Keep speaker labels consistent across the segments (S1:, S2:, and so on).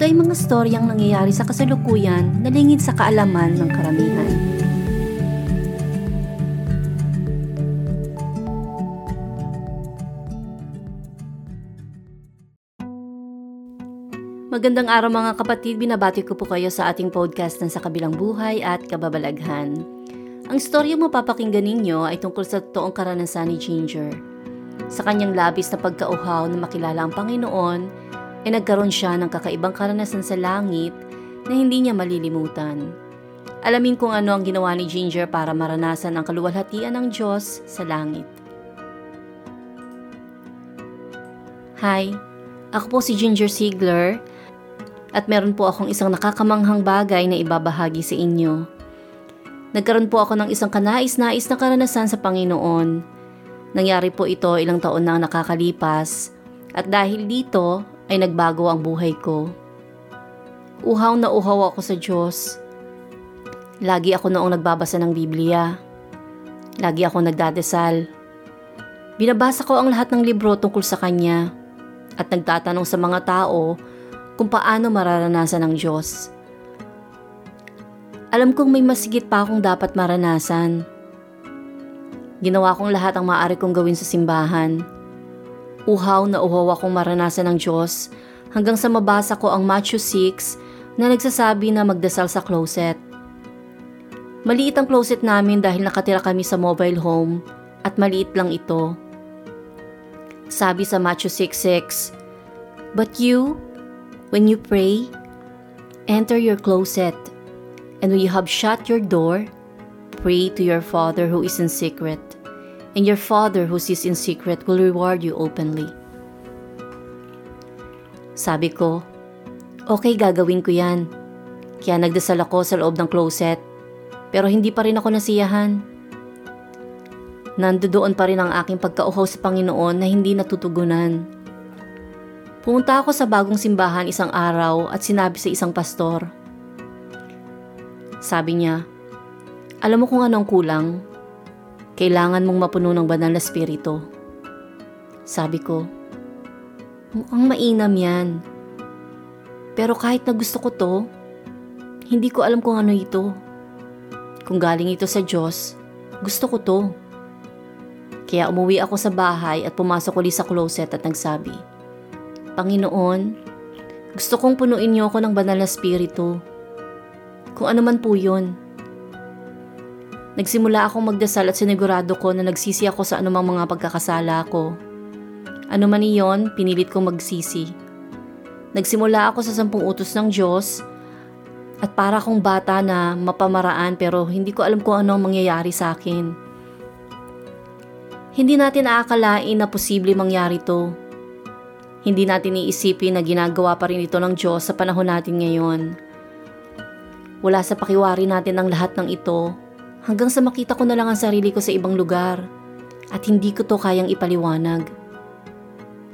S1: ito ay mga storyang nangyayari sa kasalukuyan na lingid sa kaalaman ng karamihan. Magandang araw mga kapatid, binabati ko po kayo sa ating podcast ng Sa Kabilang Buhay at Kababalaghan. Ang storya mo papakinggan ninyo ay tungkol sa toong karanasan ni Ginger. Sa kanyang labis na pagkauhaw na makilala ang Panginoon, ay nagkaroon siya ng kakaibang karanasan sa langit na hindi niya malilimutan. Alamin kung ano ang ginawa ni Ginger para maranasan ang kaluwalhatian ng Diyos sa langit. Hi, ako po si Ginger Ziegler at meron po akong isang nakakamanghang bagay na ibabahagi sa inyo. Nagkaroon po ako ng isang kanais-nais na karanasan sa Panginoon. Nangyari po ito ilang taon na nakakalipas at dahil dito ay nagbago ang buhay ko. Uhaw na uhaw ako sa Diyos. Lagi ako noong nagbabasa ng Biblia. Lagi ako nagdadasal. Binabasa ko ang lahat ng libro tungkol sa Kanya at nagtatanong sa mga tao kung paano mararanasan ng Diyos. Alam kong may masigit pa akong dapat maranasan. Ginawa kong lahat ang maaari kong gawin sa simbahan Uhaw na uhaw akong maranasan ng Diyos hanggang sa mabasa ko ang Matthew 6 na nagsasabi na magdasal sa closet. Maliit ang closet namin dahil nakatira kami sa mobile home at maliit lang ito. Sabi sa Matthew 6.6, But you, when you pray, enter your closet, and when you have shut your door, pray to your Father who is in secret and your Father who sees in secret will reward you openly. Sabi ko, okay gagawin ko yan. Kaya nagdasal ako sa loob ng closet, pero hindi pa rin ako nasiyahan. Nandoon pa rin ang aking pagkauhaw sa Panginoon na hindi natutugunan. Pumunta ako sa bagong simbahan isang araw at sinabi sa isang pastor. Sabi niya, alam mo kung anong kulang? Kailangan mong mapuno ng banal na spirito. Sabi ko, mukhang mainam yan. Pero kahit na gusto ko to, hindi ko alam kung ano ito. Kung galing ito sa Diyos, gusto ko to. Kaya umuwi ako sa bahay at pumasok ulit sa closet at nagsabi, Panginoon, gusto kong punuin niyo ako ng banal na spirito. Kung ano man po yun, Nagsimula akong magdasal at sinigurado ko na nagsisi ako sa anumang mga pagkakasala ko. Ano man iyon, pinilit kong magsisi. Nagsimula ako sa sampung utos ng Diyos at para akong bata na mapamaraan pero hindi ko alam kung ano ang mangyayari sa akin. Hindi natin aakalain na posible mangyari to. Hindi natin iisipin na ginagawa pa rin ito ng Diyos sa panahon natin ngayon. Wala sa pakiwari natin ang lahat ng ito hanggang sa makita ko na lang ang sarili ko sa ibang lugar at hindi ko to kayang ipaliwanag.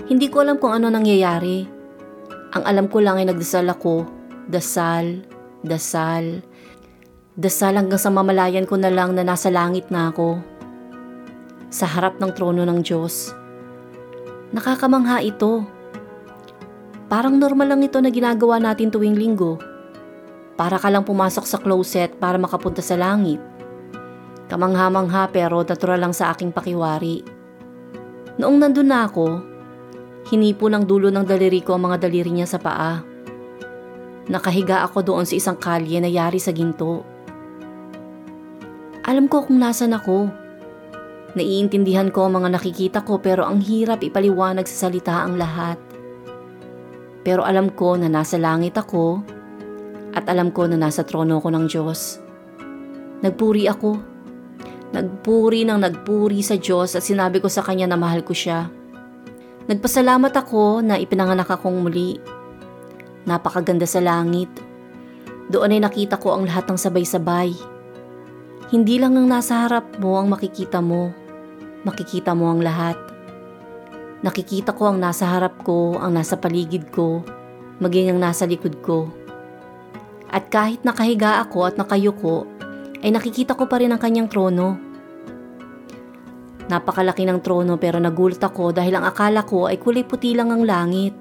S1: Hindi ko alam kung ano nangyayari. Ang alam ko lang ay nagdasal ako, dasal, dasal, dasal hanggang sa mamalayan ko na lang na nasa langit na ako. Sa harap ng trono ng Diyos. Nakakamangha ito. Parang normal lang ito na ginagawa natin tuwing linggo. Para ka lang pumasok sa closet para makapunta sa langit. Kamangha-mangha pero natural lang sa aking pakiwari. Noong nandun na ako, hinipo ng dulo ng daliri ko ang mga daliri niya sa paa. Nakahiga ako doon sa isang kalye na yari sa ginto. Alam ko kung nasan ako. Naiintindihan ko ang mga nakikita ko pero ang hirap ipaliwanag sa salita ang lahat. Pero alam ko na nasa langit ako at alam ko na nasa trono ko ng Diyos. Nagpuri ako Nagpuri ng nagpuri sa Diyos at sinabi ko sa kanya na mahal ko siya. Nagpasalamat ako na ipinanganak akong muli. Napakaganda sa langit. Doon ay nakita ko ang lahat ng sabay-sabay. Hindi lang ang nasa harap mo ang makikita mo. Makikita mo ang lahat. Nakikita ko ang nasa harap ko, ang nasa paligid ko, maging ang nasa likod ko. At kahit nakahiga ako at nakayuko, ay nakikita ko pa rin ang kanyang trono. Napakalaki ng trono pero nagulat ako dahil ang akala ko ay kulay puti lang ang langit.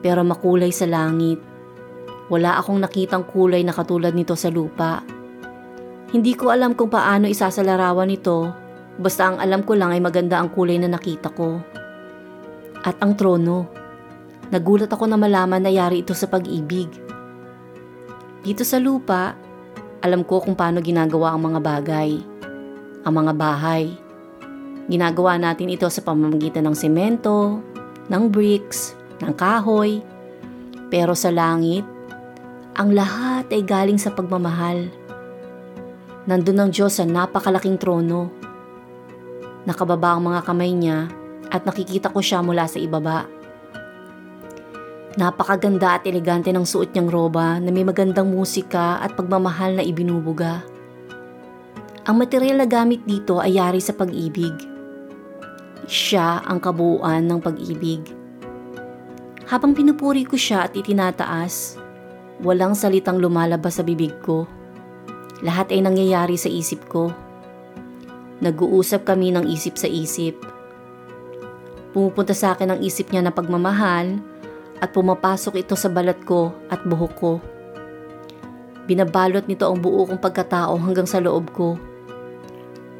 S1: Pero makulay sa langit. Wala akong nakitang kulay na katulad nito sa lupa. Hindi ko alam kung paano isasalarawan ito, basta ang alam ko lang ay maganda ang kulay na nakita ko. At ang trono. Nagulat ako na malaman na yari ito sa pag-ibig. Dito sa lupa, alam ko kung paano ginagawa ang mga bagay, ang mga bahay Ginagawa natin ito sa pamamagitan ng semento, ng bricks, ng kahoy. Pero sa langit, ang lahat ay galing sa pagmamahal. Nandun ang Diyos sa napakalaking trono. Nakababa ang mga kamay niya at nakikita ko siya mula sa ibaba. Napakaganda at elegante ng suot niyang roba na may magandang musika at pagmamahal na ibinubuga. Ang material na gamit dito ay yari sa pag-ibig siya ang kabuuan ng pag-ibig. Habang pinupuri ko siya at itinataas, walang salitang lumalabas sa bibig ko. Lahat ay nangyayari sa isip ko. Nag-uusap kami ng isip sa isip. Pumupunta sa akin ang isip niya na pagmamahal at pumapasok ito sa balat ko at buhok ko. Binabalot nito ang buo kong pagkatao hanggang sa loob ko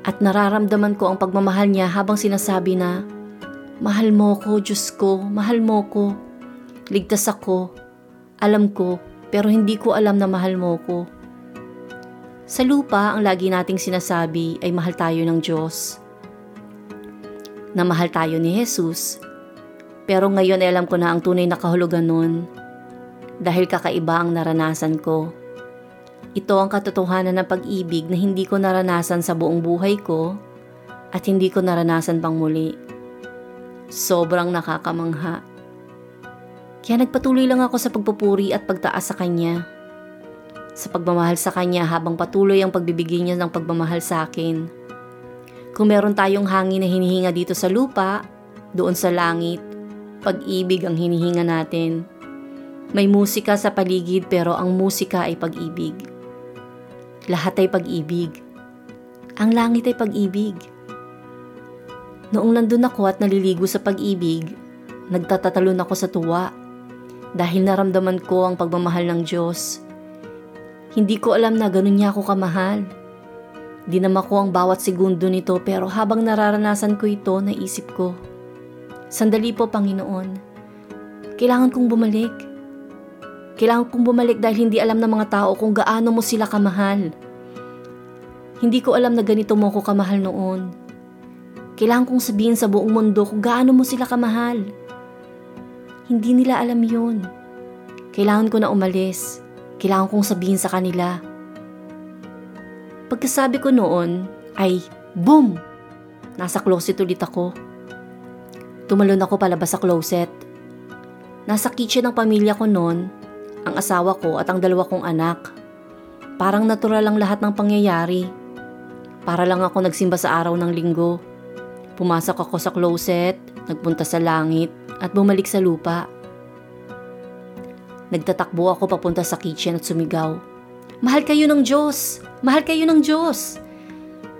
S1: at nararamdaman ko ang pagmamahal niya habang sinasabi na, Mahal mo ko, Diyos ko, mahal mo ko. Ligtas ako. Alam ko, pero hindi ko alam na mahal mo ko. Sa lupa, ang lagi nating sinasabi ay mahal tayo ng Diyos. Na mahal tayo ni Jesus. Pero ngayon ay alam ko na ang tunay na kahulugan nun. Dahil kakaiba ang naranasan ko. Ito ang katotohanan ng pag-ibig na hindi ko naranasan sa buong buhay ko at hindi ko naranasan pang muli. Sobrang nakakamangha. Kaya nagpatuloy lang ako sa pagpupuri at pagtaas sa Kanya. Sa pagmamahal sa Kanya habang patuloy ang pagbibigay niya ng pagmamahal sa akin. Kung meron tayong hangin na hinihinga dito sa lupa, doon sa langit, pag-ibig ang hinihinga natin. May musika sa paligid pero ang musika ay pag-ibig. Lahat ay pag-ibig. Ang langit ay pag-ibig. Noong nandun ako at naliligo sa pag-ibig, nagtatatalon ako sa tuwa dahil naramdaman ko ang pagmamahal ng Diyos. Hindi ko alam na ganun niya ako kamahal. Dinama ko ang bawat segundo nito pero habang nararanasan ko ito, naisip ko, Sandali po Panginoon, kailangan kong bumalik. Kailangan kong bumalik dahil hindi alam ng mga tao kung gaano mo sila kamahal. Hindi ko alam na ganito mo ko kamahal noon. Kailangan kong sabihin sa buong mundo kung gaano mo sila kamahal. Hindi nila alam yun. Kailangan ko na umalis. Kailangan kong sabihin sa kanila. Pagkasabi ko noon ay boom! Nasa closet ulit ako. Tumalon ako palabas sa closet. Nasa kitchen ng pamilya ko noon ang asawa ko at ang dalawa kong anak. Parang natural lang lahat ng pangyayari. Para lang ako nagsimba sa araw ng linggo. Pumasok ako sa closet, nagpunta sa langit, at bumalik sa lupa. Nagtatakbo ako papunta sa kitchen at sumigaw. Mahal kayo ng Diyos! Mahal kayo ng Diyos!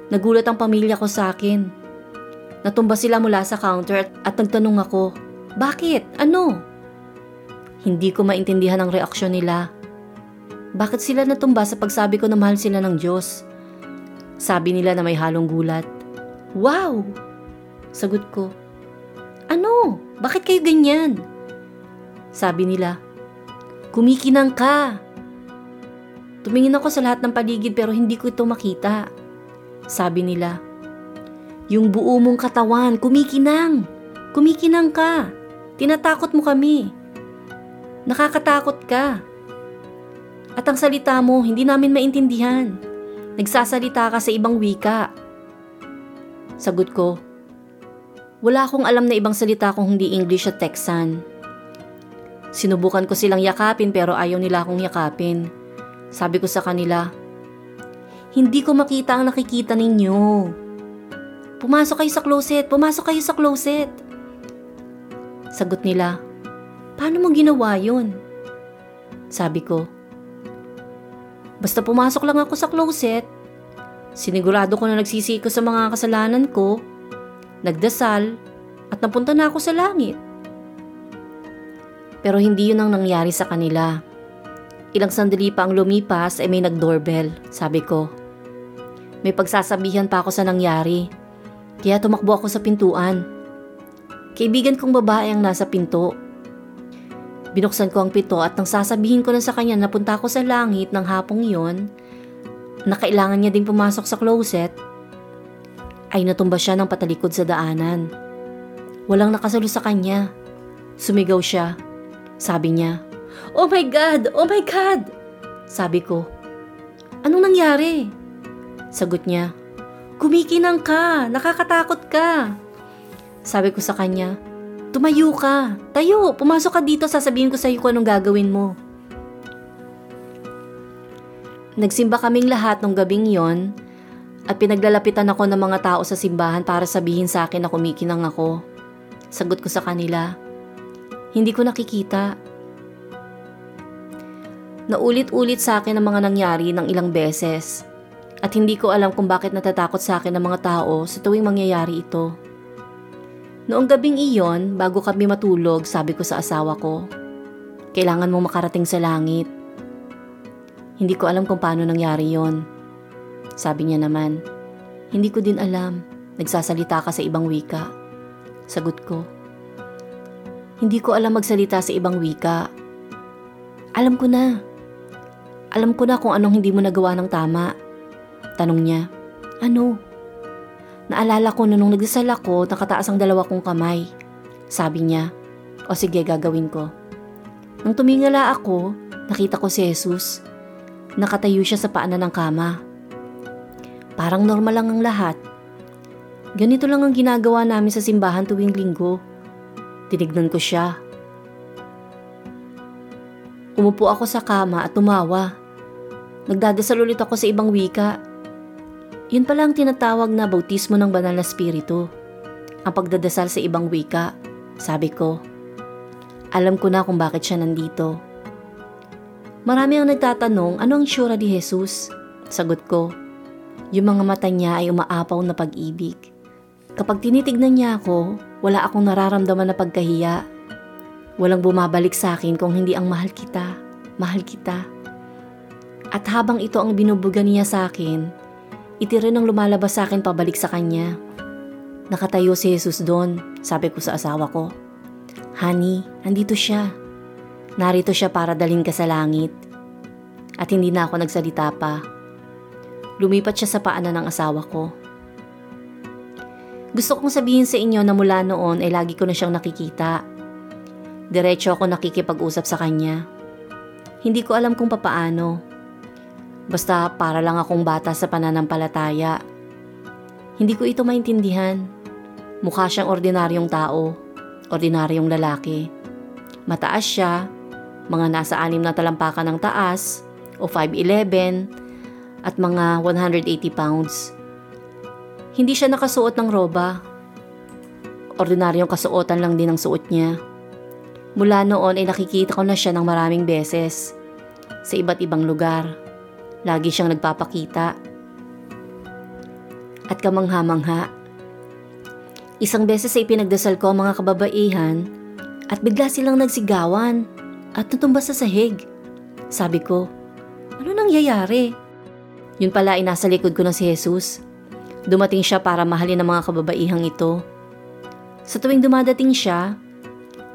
S1: Nagulat ang pamilya ko sa akin. Natumba sila mula sa counter at, at nagtanong ako, Bakit? Ano? Hindi ko maintindihan ang reaksyon nila. Bakit sila natumba sa pagsabi ko na mahal sila ng Diyos? Sabi nila na may halong gulat. Wow! Sagot ko. Ano? Bakit kayo ganyan? Sabi nila. Kumikinang ka. Tumingin ako sa lahat ng paligid pero hindi ko ito makita. Sabi nila. Yung buo mong katawan, kumikinang. Kumikinang ka. Tinatakot mo kami. Nakakatakot ka. At ang salita mo, hindi namin maintindihan. Nagsasalita ka sa ibang wika. Sagot ko, wala akong alam na ibang salita kung hindi English at Texan. Sinubukan ko silang yakapin pero ayaw nila akong yakapin. Sabi ko sa kanila, hindi ko makita ang nakikita ninyo. Pumasok kayo sa closet, pumasok kayo sa closet. Sagot nila, paano mo ginawa yun? Sabi ko, basta pumasok lang ako sa closet. Sinigurado ko na nagsisi ko sa mga kasalanan ko, nagdasal, at napunta na ako sa langit. Pero hindi yun ang nangyari sa kanila. Ilang sandali pa ang lumipas ay may nag-doorbell, sabi ko. May pagsasabihan pa ako sa nangyari. Kaya tumakbo ako sa pintuan. Kaibigan kong babae ang nasa pinto. Binuksan ko ang pito at nang sasabihin ko na sa kanya na punta ako sa langit ng hapong iyon, na kailangan niya ding pumasok sa closet, ay natumba siya ng patalikod sa daanan. Walang nakasalo sa kanya. Sumigaw siya. Sabi niya, Oh my God! Oh my God! Sabi ko, Anong nangyari? Sagot niya, Kumikinang ka! Nakakatakot ka! Sabi ko sa kanya, Tumayo ka! Tayo! Pumasok ka dito, sasabihin ko sa iyo kung anong gagawin mo. Nagsimba kaming lahat nung gabing yon at pinaglalapitan ako ng mga tao sa simbahan para sabihin sa akin na kumikinang ako. Sagot ko sa kanila, hindi ko nakikita. Naulit-ulit sa akin ang mga nangyari ng ilang beses at hindi ko alam kung bakit natatakot sa akin ang mga tao sa tuwing mangyayari ito. Noong gabing iyon, bago kami matulog, sabi ko sa asawa ko, kailangan mo makarating sa langit. Hindi ko alam kung paano nangyari yon. Sabi niya naman, hindi ko din alam, nagsasalita ka sa ibang wika. Sagot ko, hindi ko alam magsalita sa ibang wika. Alam ko na. Alam ko na kung anong hindi mo nagawa ng tama. Tanong niya, ano? Naalala ko na nung nagdasal ako, nakataas ang dalawa kong kamay. Sabi niya, o sige gagawin ko. Nang tumingala ako, nakita ko si Jesus. Nakatayo siya sa paanan ng kama. Parang normal lang ang lahat. Ganito lang ang ginagawa namin sa simbahan tuwing linggo. Tinignan ko siya. Umupo ako sa kama at tumawa. Nagdadasal ulit ako sa ibang wika yun pala ang tinatawag na bautismo ng banal na spirito. Ang pagdadasal sa ibang wika, sabi ko. Alam ko na kung bakit siya nandito. Marami ang nagtatanong ano ang syura ni Jesus. Sagot ko, yung mga mata niya ay umaapaw na pag-ibig. Kapag tinitignan niya ako, wala akong nararamdaman na pagkahiya. Walang bumabalik sa akin kung hindi ang mahal kita, mahal kita. At habang ito ang binubuga niya sa akin, Iti rin ang lumalabas sa akin pabalik sa kanya. Nakatayo si Jesus doon, sabi ko sa asawa ko. Honey, andito siya. Narito siya para dalhin ka sa langit. At hindi na ako nagsalita pa. Lumipat siya sa paanan ng asawa ko. Gusto kong sabihin sa inyo na mula noon ay lagi ko na siyang nakikita. Diretso ako nakikipag-usap sa kanya. Hindi ko alam kung papaano. Basta para lang akong bata sa pananampalataya. Hindi ko ito maintindihan. Mukha siyang ordinaryong tao, ordinaryong lalaki. Mataas siya, mga nasa anim na talampakan ng taas, o 5'11", at mga 180 pounds. Hindi siya nakasuot ng roba. Ordinaryong kasuotan lang din ang suot niya. Mula noon ay nakikita ko na siya ng maraming beses sa iba't ibang lugar. Lagi siyang nagpapakita. At kamangha-mangha. Isang beses ay pinagdasal ko ang mga kababaihan at bigla silang nagsigawan at natumba sa sahig. Sabi ko, ano nangyayari? Yun pala ay nasa likod ko ng si Jesus. Dumating siya para mahalin ang mga kababaihang ito. Sa tuwing dumadating siya,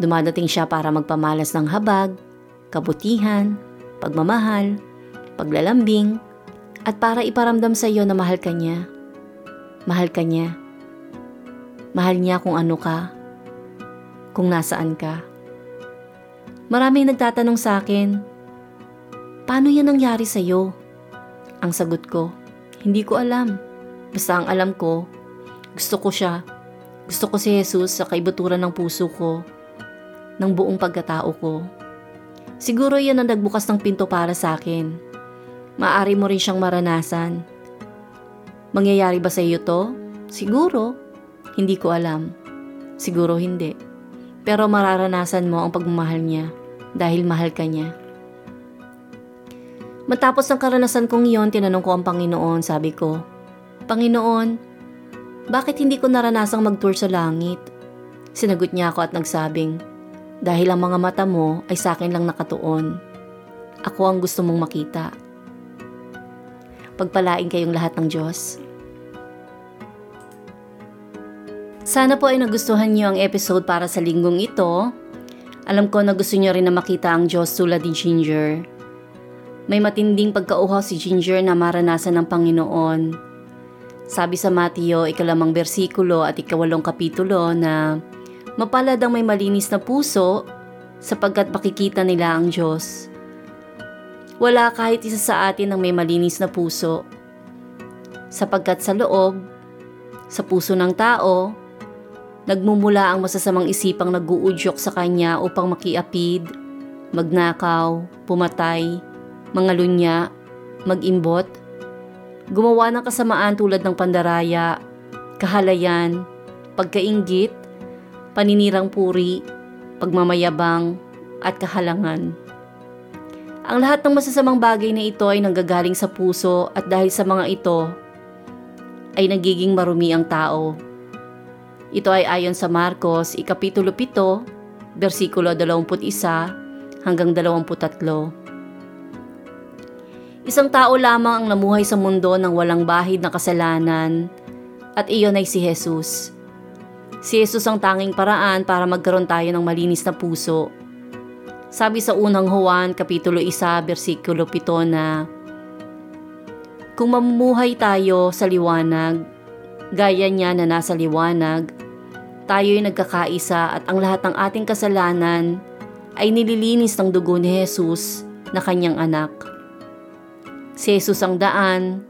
S1: dumadating siya para magpamalas ng habag, kabutihan, pagmamahal, paglalambing, at para iparamdam sa iyo na mahal ka niya. Mahal ka niya. Mahal niya kung ano ka, kung nasaan ka. Maraming nagtatanong sa akin, paano yan nangyari sa iyo? Ang sagot ko, hindi ko alam. Basta ang alam ko, gusto ko siya. Gusto ko si Jesus sa kaibuturan ng puso ko, ng buong pagkatao ko. Siguro yan ang nagbukas ng pinto para sa akin. Maari mo rin siyang maranasan. Mangyayari ba sa iyo to? Siguro. Hindi ko alam. Siguro hindi. Pero mararanasan mo ang pagmamahal niya dahil mahal ka niya. Matapos ang karanasan kong iyon, tinanong ko ang Panginoon, sabi ko, Panginoon, bakit hindi ko naranasang mag-tour sa langit? Sinagot niya ako at nagsabing, dahil ang mga mata mo ay sa akin lang nakatuon. Ako ang gusto mong makita. Pagpalain kayong lahat ng Diyos. Sana po ay nagustuhan niyo ang episode para sa linggong ito. Alam ko na gusto niyo rin na makita ang Diyos tulad ni Ginger. May matinding pagkauhaw si Ginger na maranasan ng Panginoon. Sabi sa Mateo, ikalamang bersikulo at ikawalong kapitulo na Mapalad ang may malinis na puso sapagkat makikita nila ang Diyos. Wala kahit isa sa atin ang may malinis na puso sapagkat sa loob, sa puso ng tao, nagmumula ang masasamang isipang naguudyok sa kanya upang makiapid, magnakaw, pumatay, mangalunya, magimbot, gumawa ng kasamaan tulad ng pandaraya, kahalayan, pagkaingit, paninirang puri, pagmamayabang, at kahalangan. Ang lahat ng masasamang bagay na ito ay nanggagaling sa puso at dahil sa mga ito, ay nagiging marumi ang tao. Ito ay ayon sa Marcos, ikapitulo 7, versikulo 21 hanggang 23. Isang tao lamang ang namuhay sa mundo ng walang bahid na kasalanan at iyon ay si Jesus. Si Jesus ang tanging paraan para magkaroon tayo ng malinis na puso. Sabi sa unang Juan, Kapitulo 1, versikulo 7 na, Kung mamumuhay tayo sa liwanag, gaya niya na nasa liwanag, tayo'y nagkakaisa at ang lahat ng ating kasalanan ay nililinis ng dugo ni Jesus na kanyang anak. Si Jesus ang daan,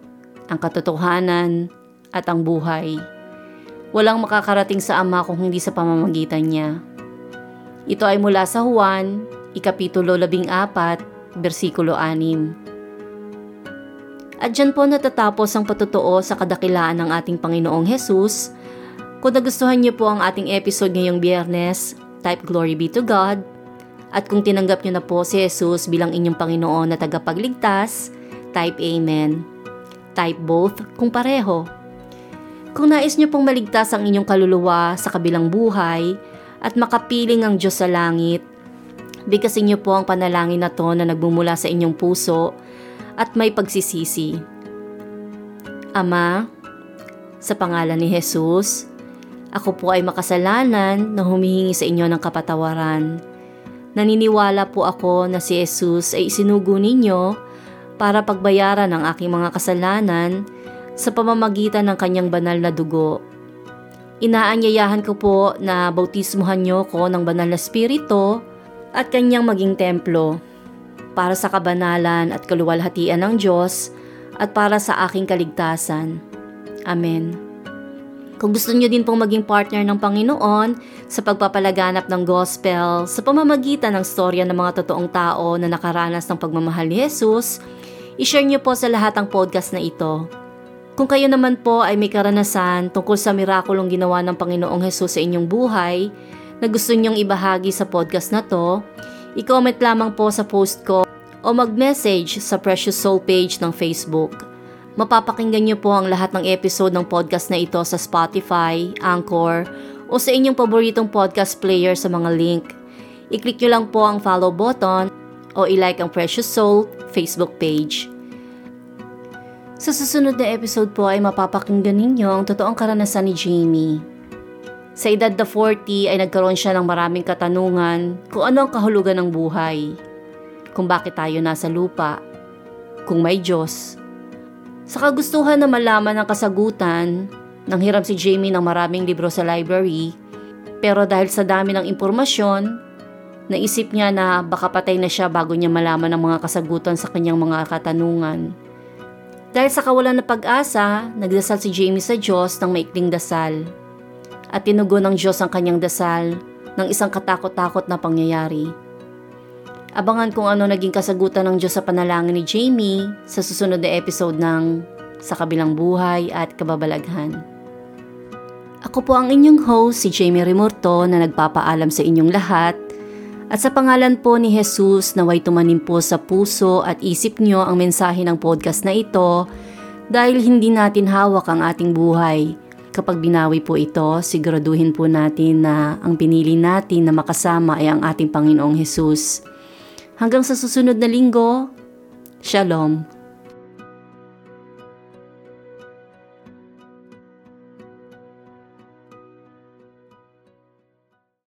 S1: ang katotohanan, at ang buhay. Walang makakarating sa Ama kung hindi sa pamamagitan niya. Ito ay mula sa Juan, ikapitulo 14, versikulo 6. At dyan po natatapos ang patutuo sa kadakilaan ng ating Panginoong Hesus. Kung nagustuhan niyo po ang ating episode ngayong biyernes, type Glory be to God. At kung tinanggap niyo na po si Jesus bilang inyong Panginoon na tagapagligtas, type Amen. Type both kung pareho. Kung nais niyo pong maligtas ang inyong kaluluwa sa kabilang buhay at makapiling ang Diyos sa langit, bigkasin niyo po ang panalangin na to na nagmumula sa inyong puso at may pagsisisi. Ama, sa pangalan ni Jesus, ako po ay makasalanan na humihingi sa inyo ng kapatawaran. Naniniwala po ako na si Jesus ay isinugo ninyo para pagbayaran ang aking mga kasalanan sa pamamagitan ng kanyang banal na dugo. Inaanyayahan ko po na bautismuhan niyo ko ng banal na spirito at kanyang maging templo para sa kabanalan at kaluwalhatian ng Diyos at para sa aking kaligtasan. Amen. Kung gusto niyo din pong maging partner ng Panginoon sa pagpapalaganap ng gospel sa pamamagitan ng storya ng mga totoong tao na nakaranas ng pagmamahal ni Jesus, ishare niyo po sa lahat ang podcast na ito. Kung kayo naman po ay may karanasan tungkol sa mirakulong ginawa ng Panginoong Hesus sa inyong buhay na gusto nyong ibahagi sa podcast na to, i-comment lamang po sa post ko o mag-message sa Precious Soul page ng Facebook. Mapapakinggan niyo po ang lahat ng episode ng podcast na ito sa Spotify, Anchor, o sa inyong paboritong podcast player sa mga link. I-click nyo lang po ang follow button o i-like ang Precious Soul Facebook page. Sa susunod na episode po ay mapapakinggan ninyo ang totoong karanasan ni Jamie. Sa edad na 40 ay nagkaroon siya ng maraming katanungan kung ano ang kahulugan ng buhay, kung bakit tayo nasa lupa, kung may Diyos. Sa kagustuhan na malaman ang kasagutan, nanghiram si Jamie ng maraming libro sa library, pero dahil sa dami ng impormasyon, naisip niya na baka patay na siya bago niya malaman ang mga kasagutan sa kanyang mga katanungan. Dahil sa kawalan ng pag-asa, nagdasal si Jamie sa Diyos ng maikling dasal. At tinugon ng Diyos ang kanyang dasal ng isang katakot-takot na pangyayari. Abangan kung ano naging kasagutan ng Diyos sa panalangin ni Jamie sa susunod na episode ng Sa Kabilang Buhay at Kababalaghan. Ako po ang inyong host, si Jamie Rimorto na nagpapaalam sa inyong lahat at sa pangalan po ni Jesus naway tumanim po sa puso at isip nyo ang mensahe ng podcast na ito dahil hindi natin hawak ang ating buhay. Kapag binawi po ito, siguraduhin po natin na ang pinili natin na makasama ay ang ating Panginoong Jesus. Hanggang sa susunod na linggo, Shalom.